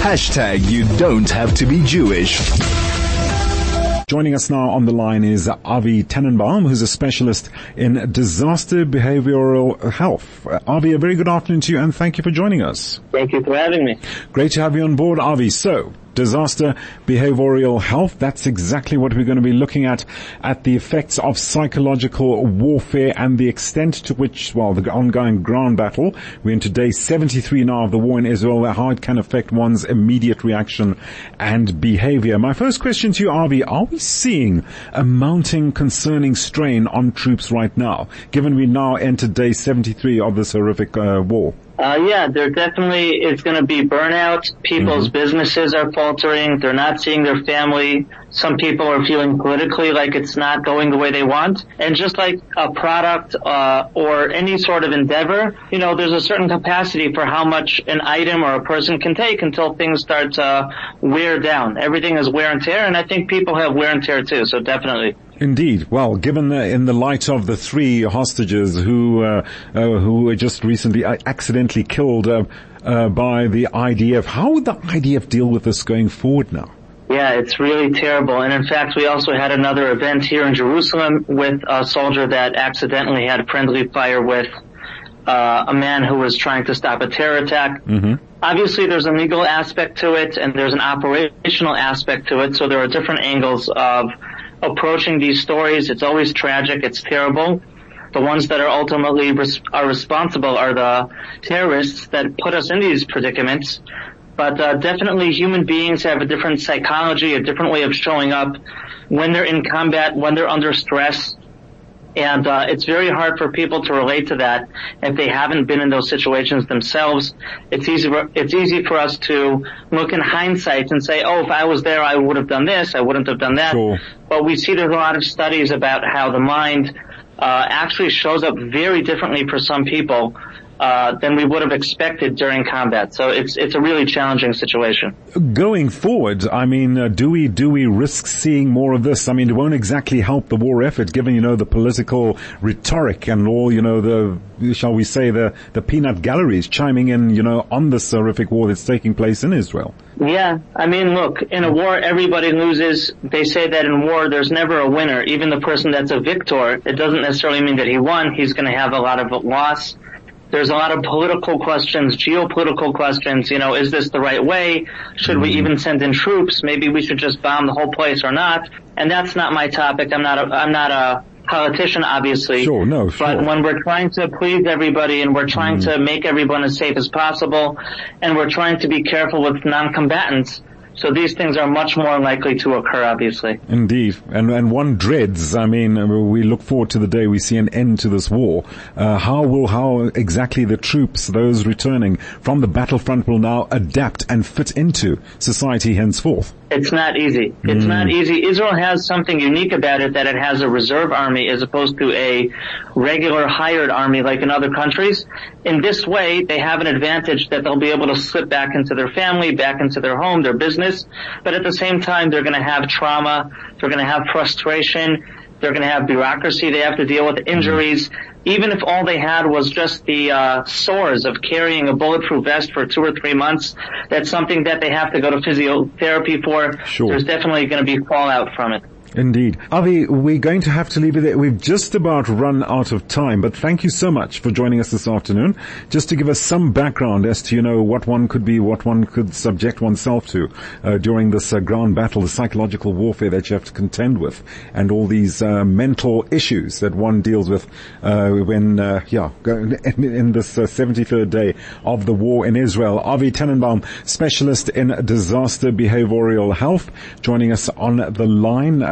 Hashtag you don't have to be Jewish. Joining us now on the line is Avi Tenenbaum, who's a specialist in disaster behavioral health. Uh, Avi, a very good afternoon to you and thank you for joining us. Thank you for having me. Great to have you on board, Avi. So, disaster behavioral health. That's exactly what we're going to be looking at, at the effects of psychological warfare and the extent to which, well, the ongoing ground battle, we're into day 73 now of the war in Israel, how it can affect one's immediate reaction and behavior. My first question to you, Avi, are we seeing a mounting concerning strain on troops right now, given we now enter day 73 of this horrific uh, war? Uh, yeah, there definitely is going to be burnout. People's mm-hmm. businesses are faltering. They're not seeing their family. Some people are feeling politically like it's not going the way they want. And just like a product uh, or any sort of endeavor, you know, there's a certain capacity for how much an item or a person can take until things start to wear down. Everything is wear and tear, and I think people have wear and tear too. So definitely. Indeed. Well, given the, in the light of the three hostages who uh, uh, who were just recently uh, accidentally killed uh, uh, by the IDF, how would the IDF deal with this going forward now? Yeah, it's really terrible. And in fact, we also had another event here in Jerusalem with a soldier that accidentally had friendly fire with uh, a man who was trying to stop a terror attack. Mm-hmm. Obviously, there's a legal aspect to it, and there's an operational aspect to it. So there are different angles of approaching these stories. It's always tragic. It's terrible. The ones that are ultimately res- are responsible are the terrorists that put us in these predicaments. But uh, definitely, human beings have a different psychology, a different way of showing up when they're in combat, when they're under stress. And uh, it's very hard for people to relate to that if they haven't been in those situations themselves. It's easy. For, it's easy for us to look in hindsight and say, "Oh, if I was there, I would have done this. I wouldn't have done that." But we see there's a lot of studies about how the mind uh, actually shows up very differently for some people uh, than we would have expected during combat. So it's it's a really challenging situation. Going forward, I mean, uh, do we do we risk seeing more of this? I mean, it won't exactly help the war effort, given you know the political rhetoric and all you know the shall we say the the peanut galleries chiming in you know on this horrific war that's taking place in Israel. Yeah, I mean, look, in a war, everybody loses. They say that in war, there's never a winner. Even the person that's a victor, it doesn't necessarily mean that he won. He's going to have a lot of loss. There's a lot of political questions, geopolitical questions. You know, is this the right way? Should we mm-hmm. even send in troops? Maybe we should just bomb the whole place or not. And that's not my topic. I'm not a, I'm not a politician, obviously. Sure, no, sure. But when we're trying to please everybody and we're trying mm. to make everyone as safe as possible and we're trying to be careful with non-combatants, so these things are much more likely to occur, obviously. Indeed. And, and one dreads, I mean, we look forward to the day we see an end to this war. Uh, how will, how exactly the troops, those returning from the battlefront will now adapt and fit into society henceforth? It's not easy. It's mm. not easy. Israel has something unique about it that it has a reserve army as opposed to a regular hired army like in other countries. In this way, they have an advantage that they'll be able to slip back into their family, back into their home, their business. But at the same time, they're going to have trauma. They're going to have frustration. They're going to have bureaucracy. They have to deal with injuries. Even if all they had was just the uh, sores of carrying a bulletproof vest for two or three months, that's something that they have to go to physiotherapy for. Sure. There's definitely going to be fallout from it. Indeed. Avi, we're going to have to leave it there. We've just about run out of time, but thank you so much for joining us this afternoon. Just to give us some background as to, you know, what one could be, what one could subject oneself to uh, during this uh, ground battle, the psychological warfare that you have to contend with, and all these uh, mental issues that one deals with uh, when, uh, yeah, in, in this 73rd uh, day of the war in Israel. Avi Tenenbaum, specialist in disaster behavioral health, joining us on the line